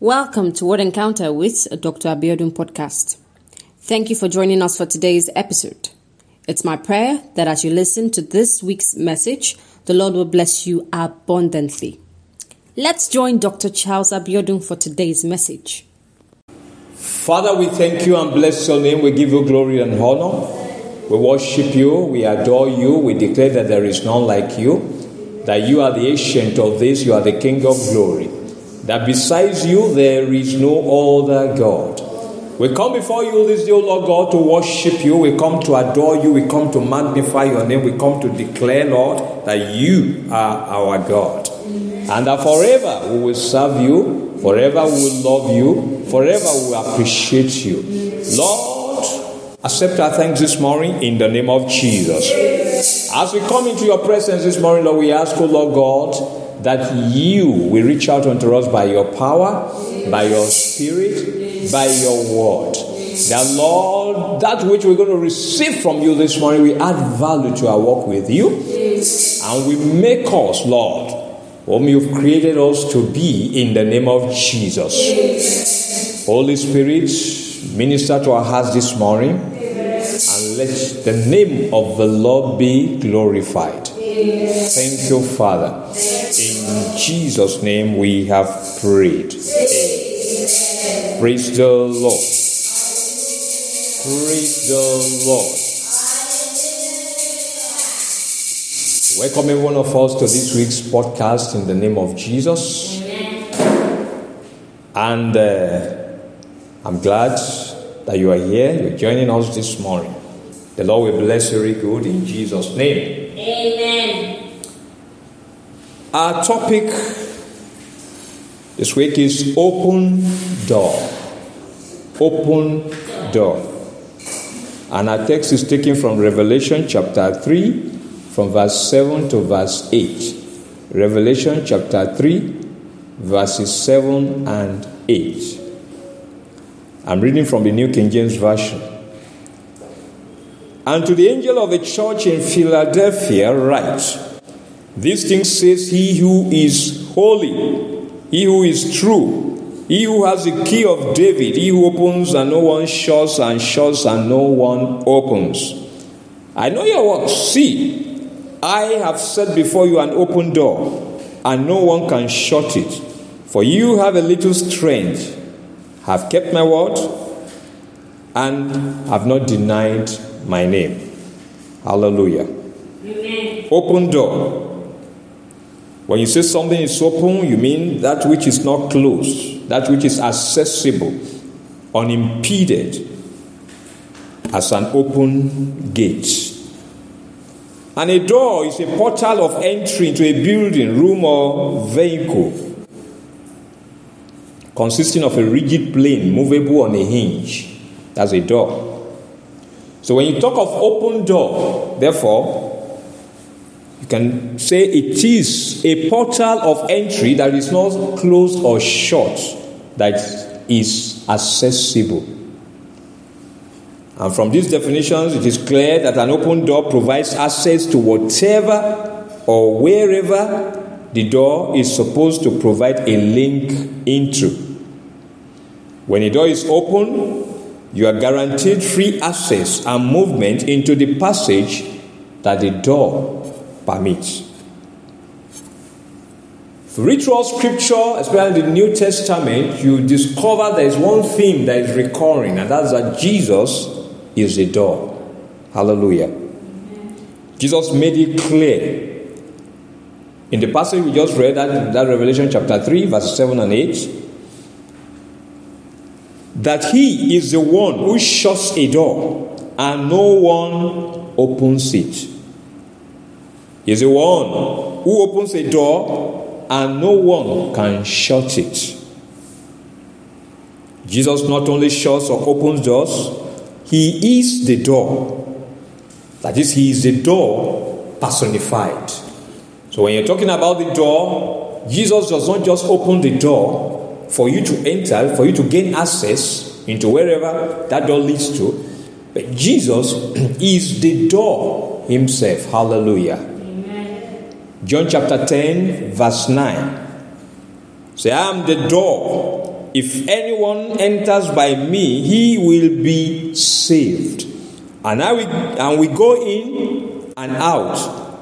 Welcome to Word Encounter with Dr. Abiodun podcast. Thank you for joining us for today's episode. It's my prayer that as you listen to this week's message, the Lord will bless you abundantly. Let's join Dr. Charles Abiodun for today's message. Father, we thank you and bless your name. We give you glory and honor. We worship you. We adore you. We declare that there is none like you, that you are the ancient of days, you are the King of glory that besides you there is no other God. We come before you this day, O Lord God, to worship you. We come to adore you. We come to magnify your name. We come to declare, Lord, that you are our God. And that forever we will serve you, forever we will love you, forever we will appreciate you. Lord, accept our thanks this morning in the name of Jesus. As we come into your presence this morning, Lord, we ask, O Lord God, that you will reach out unto us by your power, by your spirit, by your word. That Lord, that which we're going to receive from you this morning, we add value to our work with you. And we make us, Lord, whom you've created us to be in the name of Jesus. Holy Spirit, minister to our hearts this morning and let the name of the Lord be glorified. Thank you, Father. Jesus' name we have prayed. Amen. Praise the Lord. Praise the Lord. Welcome every one of us to this week's podcast in the name of Jesus. Amen. And uh, I'm glad that you are here. You're joining us this morning. The Lord will bless you good in Jesus' name. Amen. Our topic this week is open door. Open door. And our text is taken from Revelation chapter 3, from verse 7 to verse 8. Revelation chapter 3, verses 7 and 8. I'm reading from the New King James Version. And to the angel of the church in Philadelphia, write This thing says he who is holy, he who is true, he who has the key of David, he who opens and no one shuts, and shuts and no one opens. I know your works. See, I have set before you an open door, and no one can shut it. For you have a little strength, have kept my word, and have not denied my name. Hallelujah. Amen. Open door. When you say something is open, you mean that which is not closed, that which is accessible, unimpeded, as an open gate. And a door is a portal of entry into a building, room, or vehicle, consisting of a rigid plane movable on a hinge. That's a door. So when you talk of open door, therefore, you can say it is a portal of entry that is not closed or shut, that is accessible. And from these definitions, it is clear that an open door provides access to whatever or wherever the door is supposed to provide a link into. When a door is open, you are guaranteed free access and movement into the passage that the door permits. If read through scripture, especially the New Testament, you discover there is one theme that is recurring, and that's that Jesus is the door. Hallelujah. Jesus made it clear. In the passage we just read, that, that Revelation chapter 3, verses 7 and 8, that he is the one who shuts a door and no one opens it. He's the one who opens a door and no one can shut it. Jesus not only shuts or opens doors, he is the door. That is, he is the door personified. So when you're talking about the door, Jesus does not just open the door, for you to enter, for you to gain access into wherever that door leads to. But Jesus is the door himself. Hallelujah. John chapter 10, verse 9. Say, I am the door. If anyone enters by me, he will be saved. And, I will, and we go in and out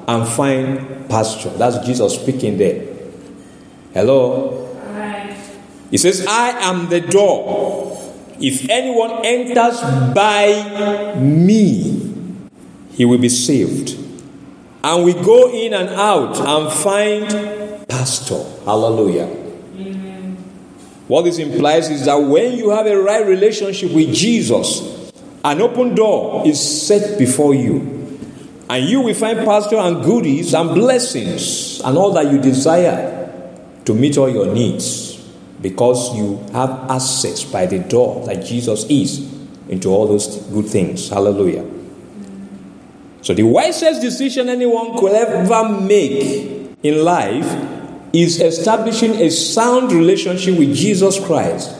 and find pasture. That's Jesus speaking there. Hello? He says, I am the door. If anyone enters by me, he will be saved. And we go in and out and find pastor. Hallelujah. What this implies is that when you have a right relationship with Jesus, an open door is set before you. And you will find pastor and goodies and blessings and all that you desire to meet all your needs because you have access by the door that Jesus is into all those good things. Hallelujah. So, the wisest decision anyone could ever make in life is establishing a sound relationship with Jesus Christ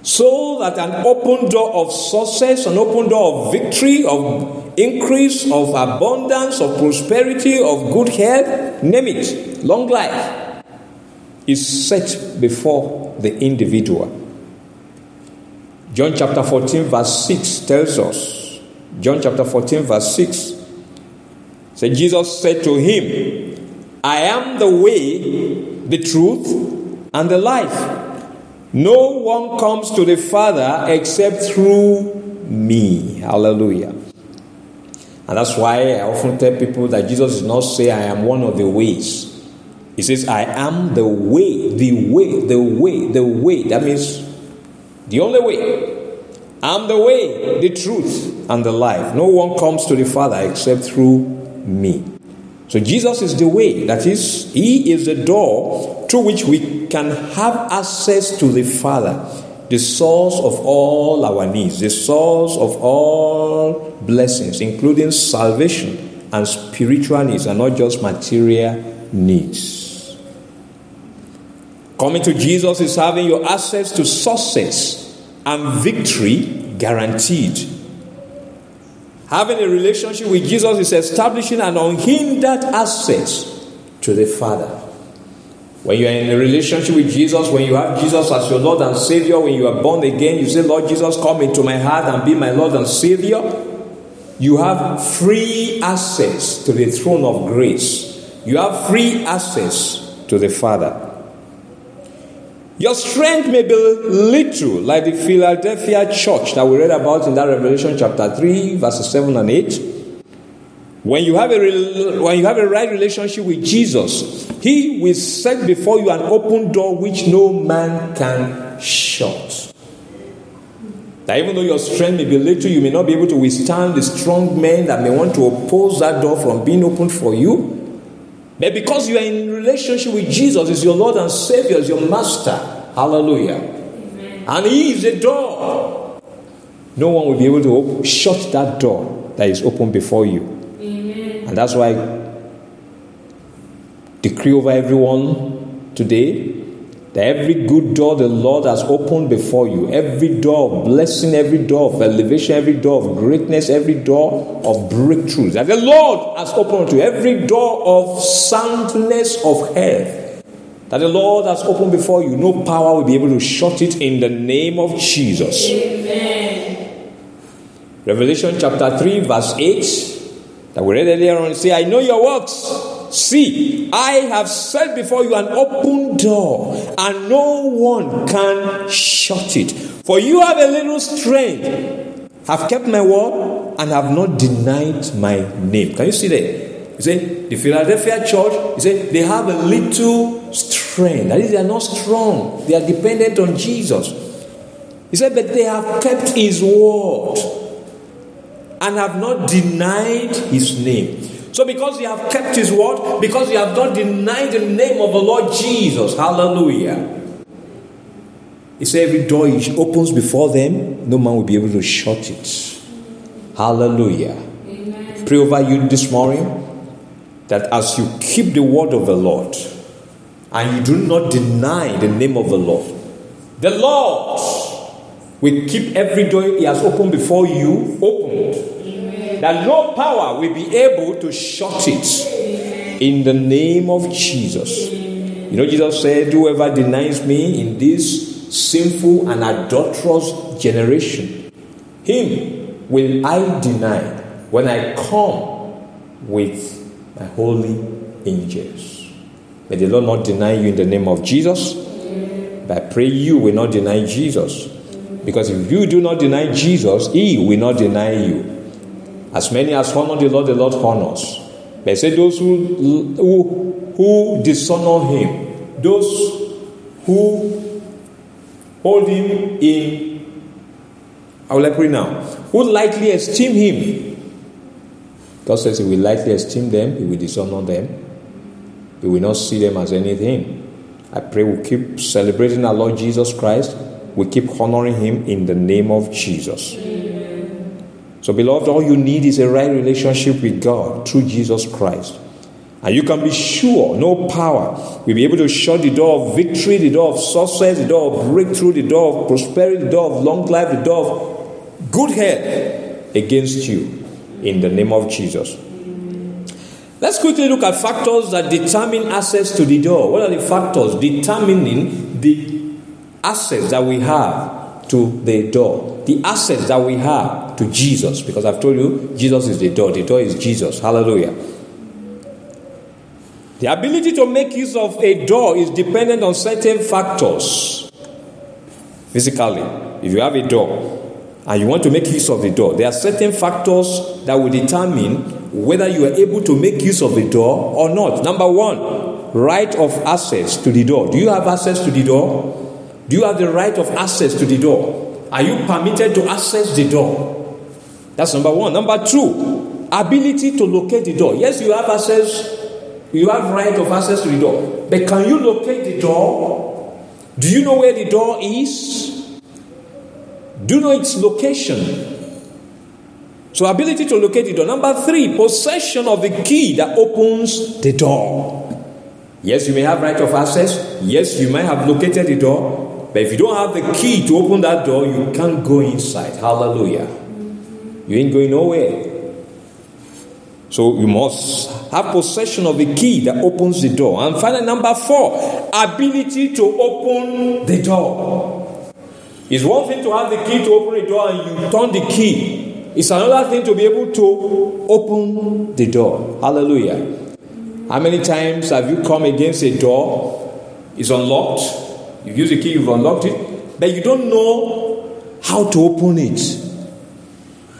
so that an open door of success, an open door of victory, of increase, of abundance, of prosperity, of good health, name it, long life is set before the individual. John chapter 14, verse 6 tells us. John chapter 14, verse 6. So Jesus said to him, I am the way, the truth, and the life. No one comes to the Father except through me. Hallelujah. And that's why I often tell people that Jesus did not say, I am one of the ways. He says, I am the way, the way, the way, the way. That means the only way. I'm the way, the truth, and the life. No one comes to the Father except through me. So Jesus is the way. That is, He is the door through which we can have access to the Father, the source of all our needs, the source of all blessings, including salvation and spiritual needs, and not just material needs. Coming to Jesus is having your access to success and victory guaranteed. Having a relationship with Jesus is establishing an unhindered access to the Father. When you are in a relationship with Jesus, when you have Jesus as your Lord and Savior, when you are born again, you say, Lord Jesus, come into my heart and be my Lord and Savior. You have free access to the throne of grace. You have free access to the Father. Your strength may be little, like the Philadelphia church that we read about in that Revelation chapter 3, verses 7 and 8. When you have a, when you have a right relationship with Jesus, He will set before you an open door which no man can shut. That even though your strength may be little, you may not be able to withstand the strong men that may want to oppose that door from being opened for you. But because you are in relationship with Jesus, is your Lord and Savior, is your Master. Hallelujah. Amen. And He is the door. No one will be able to open, shut that door that is open before you. Amen. And that's why I decree over everyone today that every good door the Lord has opened before you, every door of blessing, every door of elevation, every door of greatness, every door of breakthroughs, that the Lord has opened to you, every door of soundness of health, that the Lord has opened before you, no power will be able to shut it in the name of Jesus. Amen. Revelation chapter 3, verse 8, that we read earlier on, say, I know your works See, I have set before you an open door, and no one can shut it. For you have a little strength, have kept my word, and have not denied my name. Can you see that? You say, the Philadelphia church, you say, they have a little strength. That is, they are not strong, they are dependent on Jesus. He said, but they have kept his word and have not denied his name. So, because you have kept his word, because you have not denied the name of the Lord Jesus, hallelujah. He said, Every door he opens before them, no man will be able to shut it. Hallelujah. Amen. Pray over you this morning that as you keep the word of the Lord and you do not deny the name of the Lord, the Lord will keep every door he has opened before you opened that no power will be able to shut it in the name of Jesus. You know, Jesus said, Whoever denies me in this sinful and adulterous generation. Him will I deny when I come with my holy angels. May the Lord not deny you in the name of Jesus. But I pray you will not deny Jesus. Because if you do not deny Jesus, He will not deny you. As many as honor the Lord, the Lord honors. But say those who, who, who dishonor Him, those who hold Him in, how will I pray now? Who lightly esteem Him. God says He will lightly esteem them, He will dishonor them, He will not see them as anything. I pray we keep celebrating our Lord Jesus Christ. We keep honoring Him in the name of Jesus. So, beloved, all you need is a right relationship with God through Jesus Christ. And you can be sure no power will be able to shut the door of victory, the door of success, the door of breakthrough, the door of prosperity, the door of long life, the door of good health against you in the name of Jesus. Let's quickly look at factors that determine access to the door. What are the factors determining the access that we have to the door? The access that we have to Jesus. Because I've told you, Jesus is the door. The door is Jesus. Hallelujah. The ability to make use of a door is dependent on certain factors. Physically, if you have a door and you want to make use of the door, there are certain factors that will determine whether you are able to make use of the door or not. Number one, right of access to the door. Do you have access to the door? Do you have the right of access to the door? Are you permitted to access the door? That's number one. Number two, ability to locate the door. Yes, you have access, you have right of access to the door. But can you locate the door? Do you know where the door is? Do you know its location? So, ability to locate the door. Number three, possession of the key that opens the door. Yes, you may have right of access. Yes, you might have located the door. But if you don't have the key to open that door, you can't go inside. Hallelujah. You ain't going nowhere. So you must have possession of the key that opens the door. And finally, number four, ability to open the door. It's one thing to have the key to open the door and you turn the key. It's another thing to be able to open the door. Hallelujah. How many times have you come against a door? It's unlocked. You use the key, you've unlocked it, but you don't know how to open it.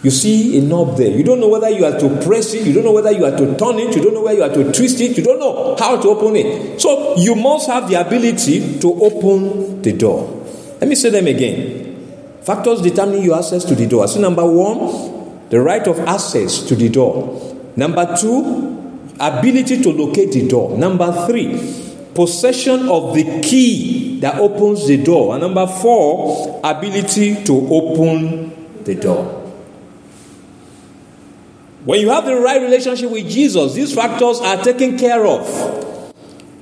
You see a knob there. You don't know whether you are to press it, you don't know whether you are to turn it, you don't know whether you are to twist it, you don't know how to open it. So you must have the ability to open the door. Let me say them again. Factors determining your access to the door. So, number one, the right of access to the door. Number two, ability to locate the door. Number three, possession of the key that opens the door. And number four, ability to open the door. When you have the right relationship with Jesus, these factors are taken care of.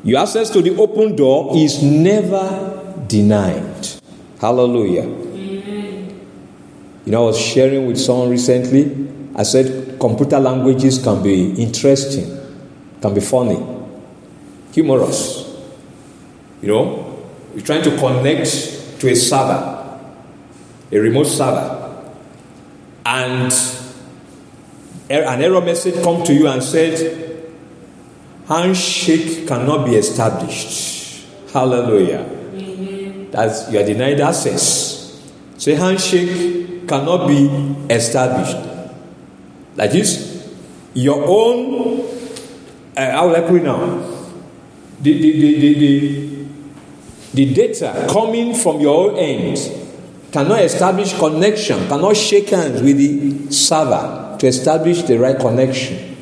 Your access to the open door is never denied. Hallelujah. You know, I was sharing with someone recently. I said computer languages can be interesting, can be funny, humorous. You know, you're trying to connect to a server, a remote server, and an error message come to you and said, handshake cannot be established. Hallelujah. That's you are denied access. Say handshake cannot be established. That is, your own, uh, how will I put it now? The, the, the, the, the, the data coming from your own end cannot establish connection, cannot shake hands with the server to establish the right connection.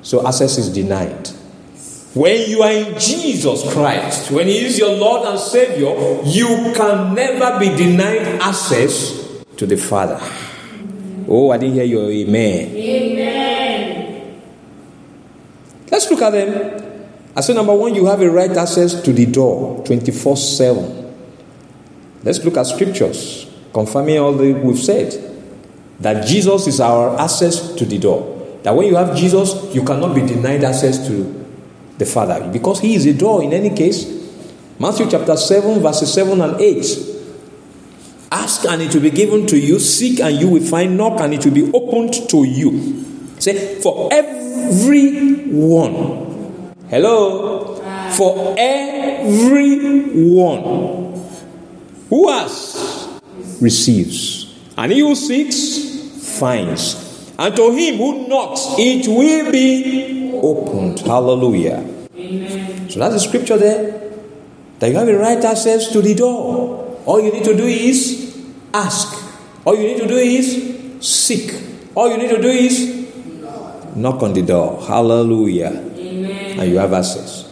So access is denied. When you are in Jesus Christ, when He is your Lord and Savior, you can never be denied access to the Father. Oh, I didn't hear your amen. Amen. Let's look at them. I said, number one, you have a right access to the door 24 7. Let's look at scriptures confirming all that we've said. That Jesus is our access to the door. That when you have Jesus, you cannot be denied access to the Father because He is the door in any case. Matthew chapter 7, verses 7 and 8. Ask and it will be given to you. Seek and you will find. Knock and it will be opened to you. Say, for everyone. Hello? For everyone who asks receives. And he who seeks finds. And to him who knocks, it will be opened. Hallelujah. Amen. So that's the scripture there. That you have a right access to the door. All you need to do is ask. All you need to do is seek. All you need to do is knock on the door. Hallelujah. Amen. And you have access.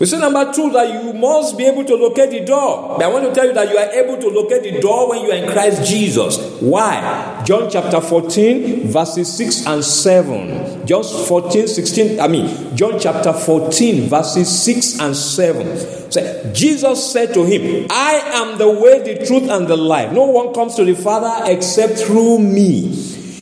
We say number two that you must be able to locate the door. But I want to tell you that you are able to locate the door when you are in Christ Jesus. Why? John chapter 14, verses 6 and 7. John 14, 16. I mean, John chapter 14, verses 6 and 7. So Jesus said to him, I am the way, the truth, and the life. No one comes to the Father except through me.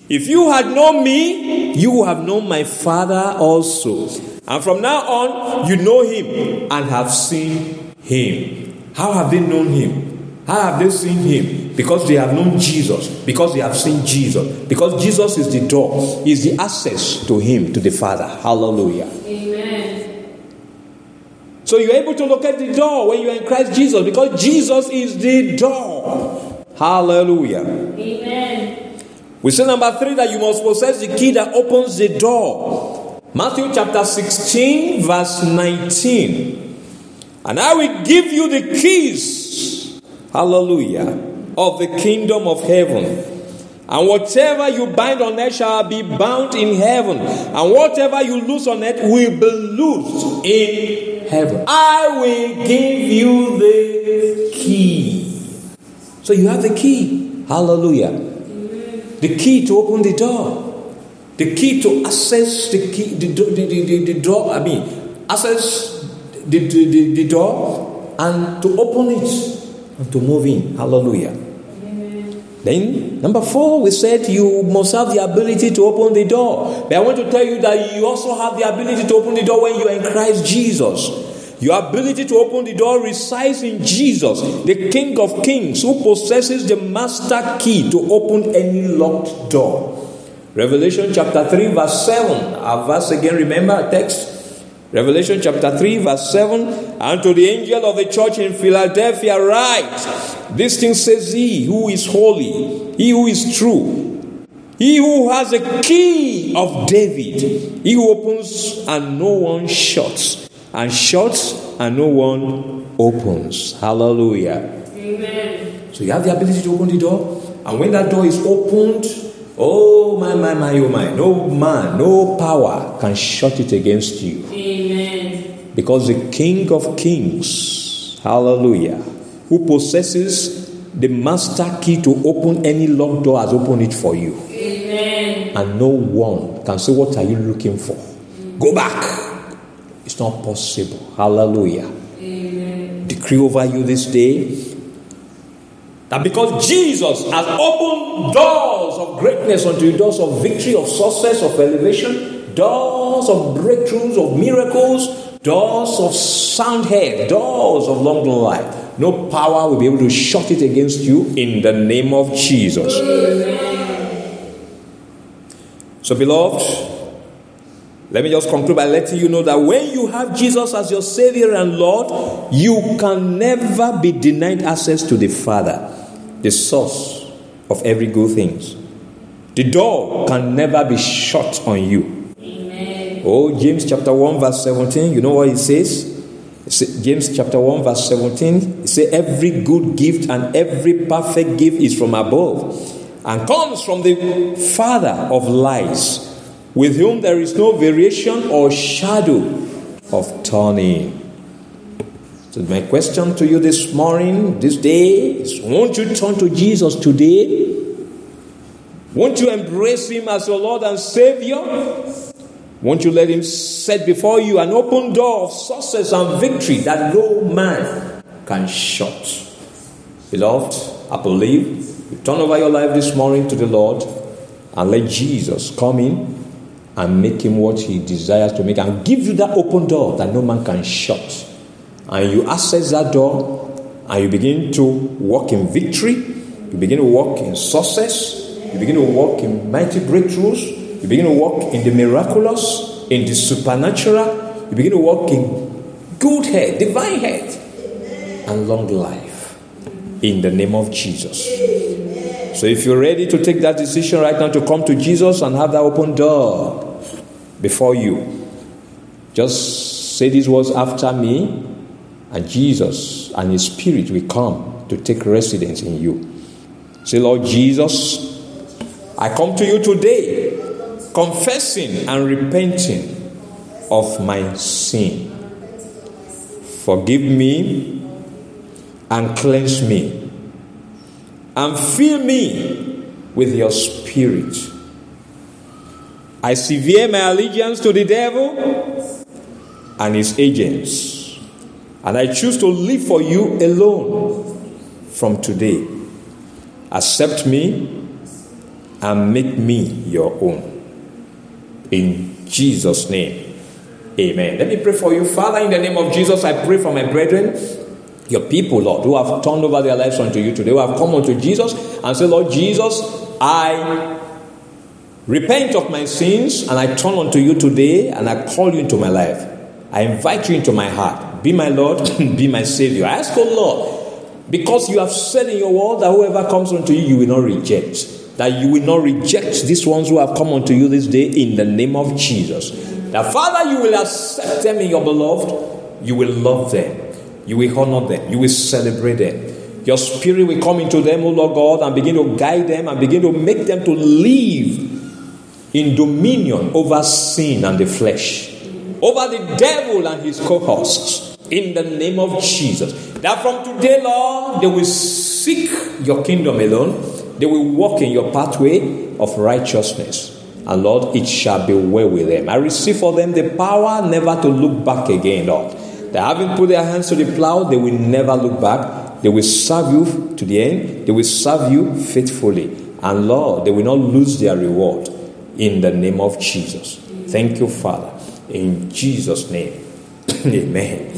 If you had known me, you would have known my Father also. And from now on, you know him and have seen him. How have they known him? How have they seen him? Because they have known Jesus, because they have seen Jesus, because Jesus is the door, is the access to him, to the Father. Hallelujah. Amen. So you're able to locate the door when you're in Christ Jesus, because Jesus is the door. Hallelujah. Amen. We say number three that you must possess the key that opens the door. Matthew chapter 16, verse 19. And I will give you the keys, hallelujah, of the kingdom of heaven. And whatever you bind on earth shall be bound in heaven, and whatever you loose on earth will be loosed in heaven. I will give you the key. So you have the key. Hallelujah. The key to open the door. The key to access the key, the, the, the, the, door, I mean, access the, the, the, door and to open it and to move in. Hallelujah. Then, number four, we said you must have the ability to open the door. But I want to tell you that you also have the ability to open the door when you are in Christ Jesus. Your ability to open the door resides in Jesus, the King of Kings, who possesses the master key to open any locked door. Revelation chapter 3, verse 7. Uh, our verse again, remember our text. Revelation chapter 3, verse 7. And to the angel of the church in Philadelphia, write, This thing says he who is holy, he who is true, he who has a key of David, he who opens and no one shuts, and shuts and no one opens. Hallelujah. Amen. So you have the ability to open the door, and when that door is opened, Oh, my, my, my, oh, my. No man, no power can shut it against you. Amen. Because the King of Kings, hallelujah, who possesses the master key to open any locked door, has opened it for you. Amen. And no one can say, What are you looking for? Go back. It's not possible. Hallelujah. Amen. Decree over you this day that because Jesus has opened doors of greatness unto you, doors of victory, of success, of elevation, doors of breakthroughs, of miracles, doors of sound head, doors of long life. No power will be able to shut it against you in the name of Jesus. So, beloved, let me just conclude by letting you know that when you have Jesus as your Savior and Lord, you can never be denied access to the Father the source of every good things. The door can never be shut on you. Amen. Oh, James chapter 1, verse 17, you know what it says? James chapter 1, verse 17, it says, Every good gift and every perfect gift is from above and comes from the Father of lights, with whom there is no variation or shadow of turning. So, my question to you this morning, this day, is won't you turn to Jesus today? Won't you embrace Him as your Lord and Savior? Won't you let Him set before you an open door of success and victory that no man can shut? Beloved, I believe you turn over your life this morning to the Lord and let Jesus come in and make Him what He desires to make and give you that open door that no man can shut and you access that door and you begin to walk in victory You begin to walk in success. You begin to walk in mighty breakthroughs. You begin to walk in the miraculous, in the supernatural. You begin to walk in good health, divine health, and long life. In the name of Jesus. So if you're ready to take that decision right now to come to Jesus and have that open door before you, just say these words after me, and Jesus and His Spirit will come to take residence in you. Say, Lord Jesus, I come to you today confessing and repenting of my sin. Forgive me and cleanse me and fill me with your spirit. I sever my allegiance to the devil and his agents, and I choose to live for you alone from today. Accept me and make me your own. In Jesus' name, amen. Let me pray for you. Father, in the name of Jesus, I pray for my brethren your people, Lord, who have turned over their lives unto you today, who have come unto Jesus and say, Lord Jesus, I repent of my sins and I turn unto you today and I call you into my life. I invite you into my heart. Be my Lord, be my Savior. I ask, oh Lord, because you have said in your word that whoever comes unto you, you will not reject. That you will not reject these ones who have come unto you this day in the name of Jesus. That Father, you will accept them in your beloved, you will love them you will honor them. You will celebrate them. Your spirit will come into them, O Lord God, and begin to guide them and begin to make them to live in dominion over sin and the flesh, over the devil and his cohorts. In the name of Jesus. That from today, Lord, they will seek your kingdom alone. They will walk in your pathway of righteousness. And Lord, it shall be well with them. I receive for them the power never to look back again, Lord. They haven't put their hands to the plow, they will never look back. They will serve you to the end, they will serve you faithfully. And Lord, they will not lose their reward in the name of Jesus. Thank you, Father. In Jesus' name. Amen.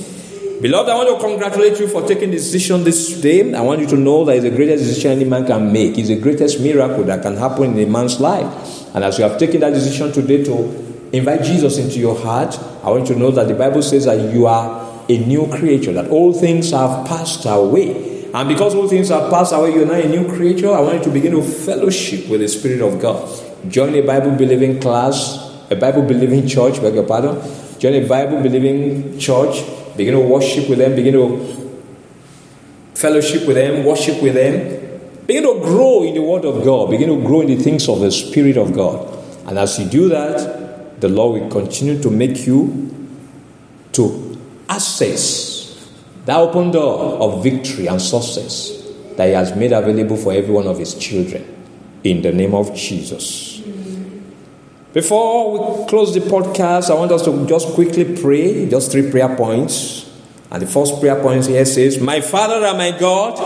Beloved, I want to congratulate you for taking the decision this day. I want you to know that it's the greatest decision any man can make. It's the greatest miracle that can happen in a man's life. And as you have taken that decision today to invite Jesus into your heart, I want you to know that the Bible says that you are a new creature, that all things have passed away. And because all things have passed away, you're now a new creature. I want you to begin to fellowship with the Spirit of God. Join a Bible believing class, a Bible believing church, beg your pardon. Join a Bible believing church. Begin to worship with them. Begin to fellowship with them, worship with them. Begin to grow in the Word of God. Begin to grow in the things of the Spirit of God. And as you do that, the Lord will continue to make you to access that open door of victory and success that He has made available for every one of His children in the name of Jesus. Before we close the podcast, I want us to just quickly pray, just three prayer points. And the first prayer point here says, My Father and my God,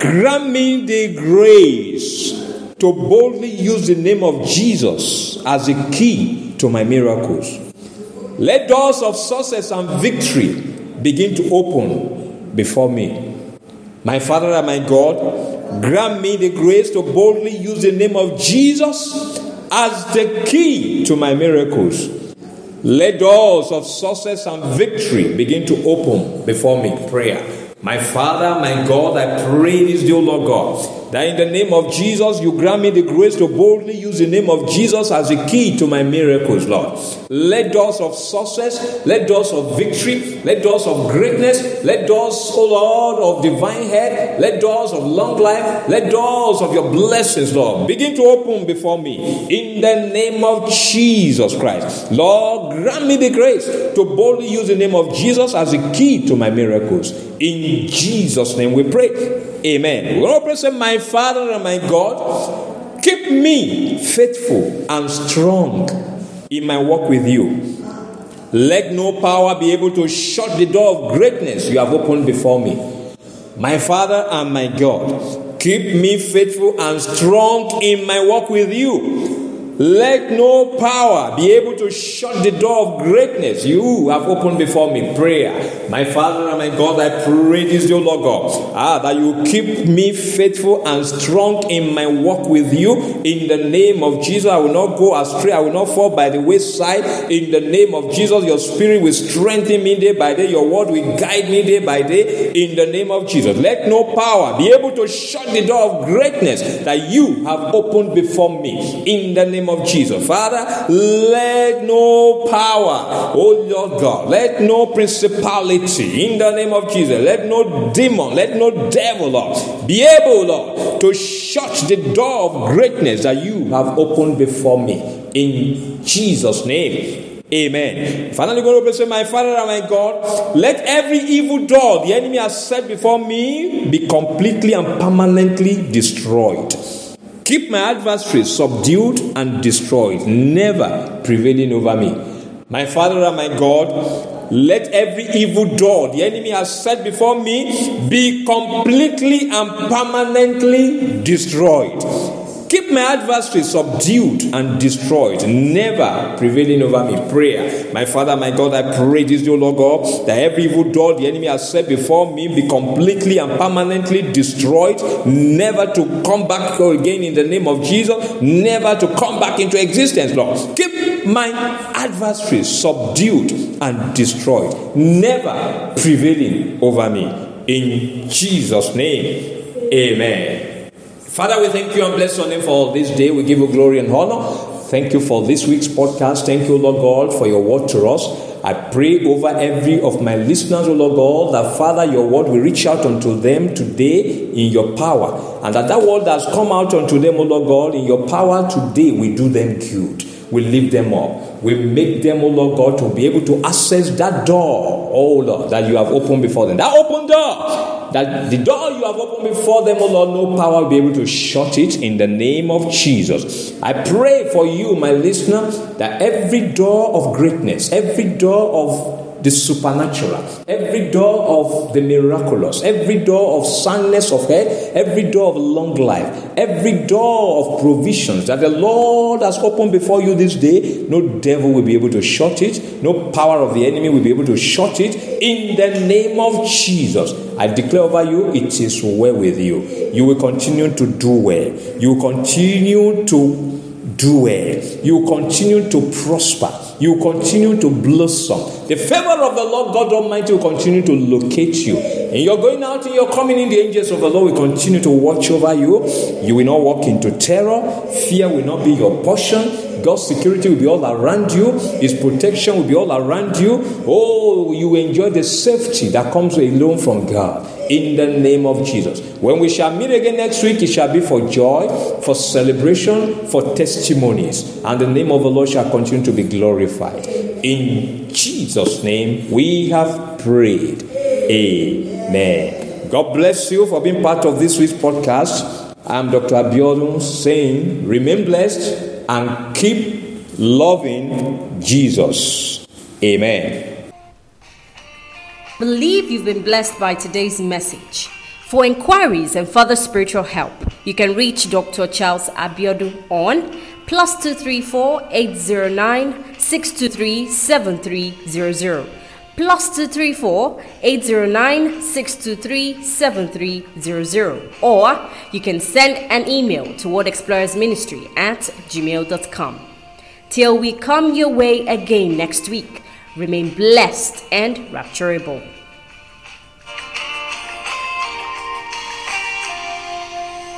grant me the grace to boldly use the name of Jesus as a key to my miracles. Let doors of success and victory begin to open before me. My Father and my God, grant me the grace to boldly use the name of Jesus as the key to my miracles. Let doors of success and victory begin to open before me. Prayer. My Father, my God, I pray this, Lord God, that in the name of Jesus, you grant me the grace to boldly use the name of Jesus as a key to my miracles, Lord. Let doors of success, let doors of victory, let doors of greatness, let doors, oh Lord, of divine head, let doors of long life, let doors of your blessings, Lord, begin to open before me in the name of Jesus Christ. Lord, grant me the grace to boldly use the name of Jesus as a key to my miracles. In Jesus' name we pray. Amen. We're going to say, My Father and my God, keep me faithful and strong in my walk with you. Let no power be able to shut the door of greatness you have opened before me. My Father and my God, keep me faithful and strong in my walk with you. Let no power be able to shut the door of greatness you have opened before me. Prayer. My Father and my God, I pray this, O Lord God, ah, that you keep me faithful and strong in my walk with you. In the name of Jesus, I will not go astray. I will not fall by the wayside. In the name of Jesus, your spirit will strengthen me day by day. Your word will guide me day by day. In the name of Jesus, let no power be able to shut the door of greatness that you have opened before me. In the name of Jesus, Father, let no power, oh Lord God, let no principality, in the name of Jesus, let no demon, let no devil, Lord, be able, Lord, to shut the door of greatness that you have opened before me. In Jesus' name. Amen. Finally, going to say, My Father and my God, let every evil door the enemy has set before me be completely and permanently destroyed. Keep my adversaries subdued and destroyed, never prevailing over me. My Father and my God, let every evil door the enemy has set before me be completely and permanently destroyed. Keep my adversary subdued and destroyed, never prevailing over me. Prayer. My Father, my God, I pray this, O Lord God, that every evil door the enemy has set before me be completely and permanently destroyed, never to come back again in the name of Jesus, never to come back into existence, Lord. Keep my adversary subdued and destroyed, never prevailing over me. In Jesus' name, amen. Father, we thank you and bless your name for this day. We give you glory and honor. Thank you for this week's podcast. Thank you, Lord God, for your word to us. I pray over every of my listeners, O Lord God, that Father, your word will reach out unto them today in your power. And that that word that has come out unto them, O Lord God, in your power today will do them good. We lift them up. We make them, O Lord God, to be able to access that door, oh Lord, that you have opened before them. That open door that the door you have opened before them, O Lord, no power will be able to shut it in the name of Jesus. I pray for you, my listener, that every door of greatness, every door of the supernatural, every door of the miraculous, every door of soundness of head, every door of long life, every door of provisions that the Lord has opened before you this day, no devil will be able to shut it, no power of the enemy will be able to shut it. In the name of Jesus, I declare over you, it is well with you. You will continue to do well. You will continue to do well. You will continue to prosper you continue to blossom. The favor of the Lord God Almighty will continue to locate you. And you're going out and you're coming in, the angels of the Lord will continue to watch over you. You will not walk into terror, fear will not be your portion. God's security will be all around you, His protection will be all around you. Oh, you enjoy the safety that comes alone from God in the name of Jesus. When we shall meet again next week, it shall be for joy, for celebration, for testimonies, and the name of the Lord shall continue to be glorified. In Jesus' name, we have prayed. Amen. God bless you for being part of this week's podcast. I'm Dr. Abiodun saying, remain blessed and keep loving Jesus. Amen. Believe you've been blessed by today's message. For inquiries and further spiritual help, you can reach Dr. Charles Abiodun on plus 234 809 623 7300 plus 234 809 623 7300 or you can send an email to Word Explorers Ministry at gmail.com. Till we come your way again next week. Remain blessed and rapturable.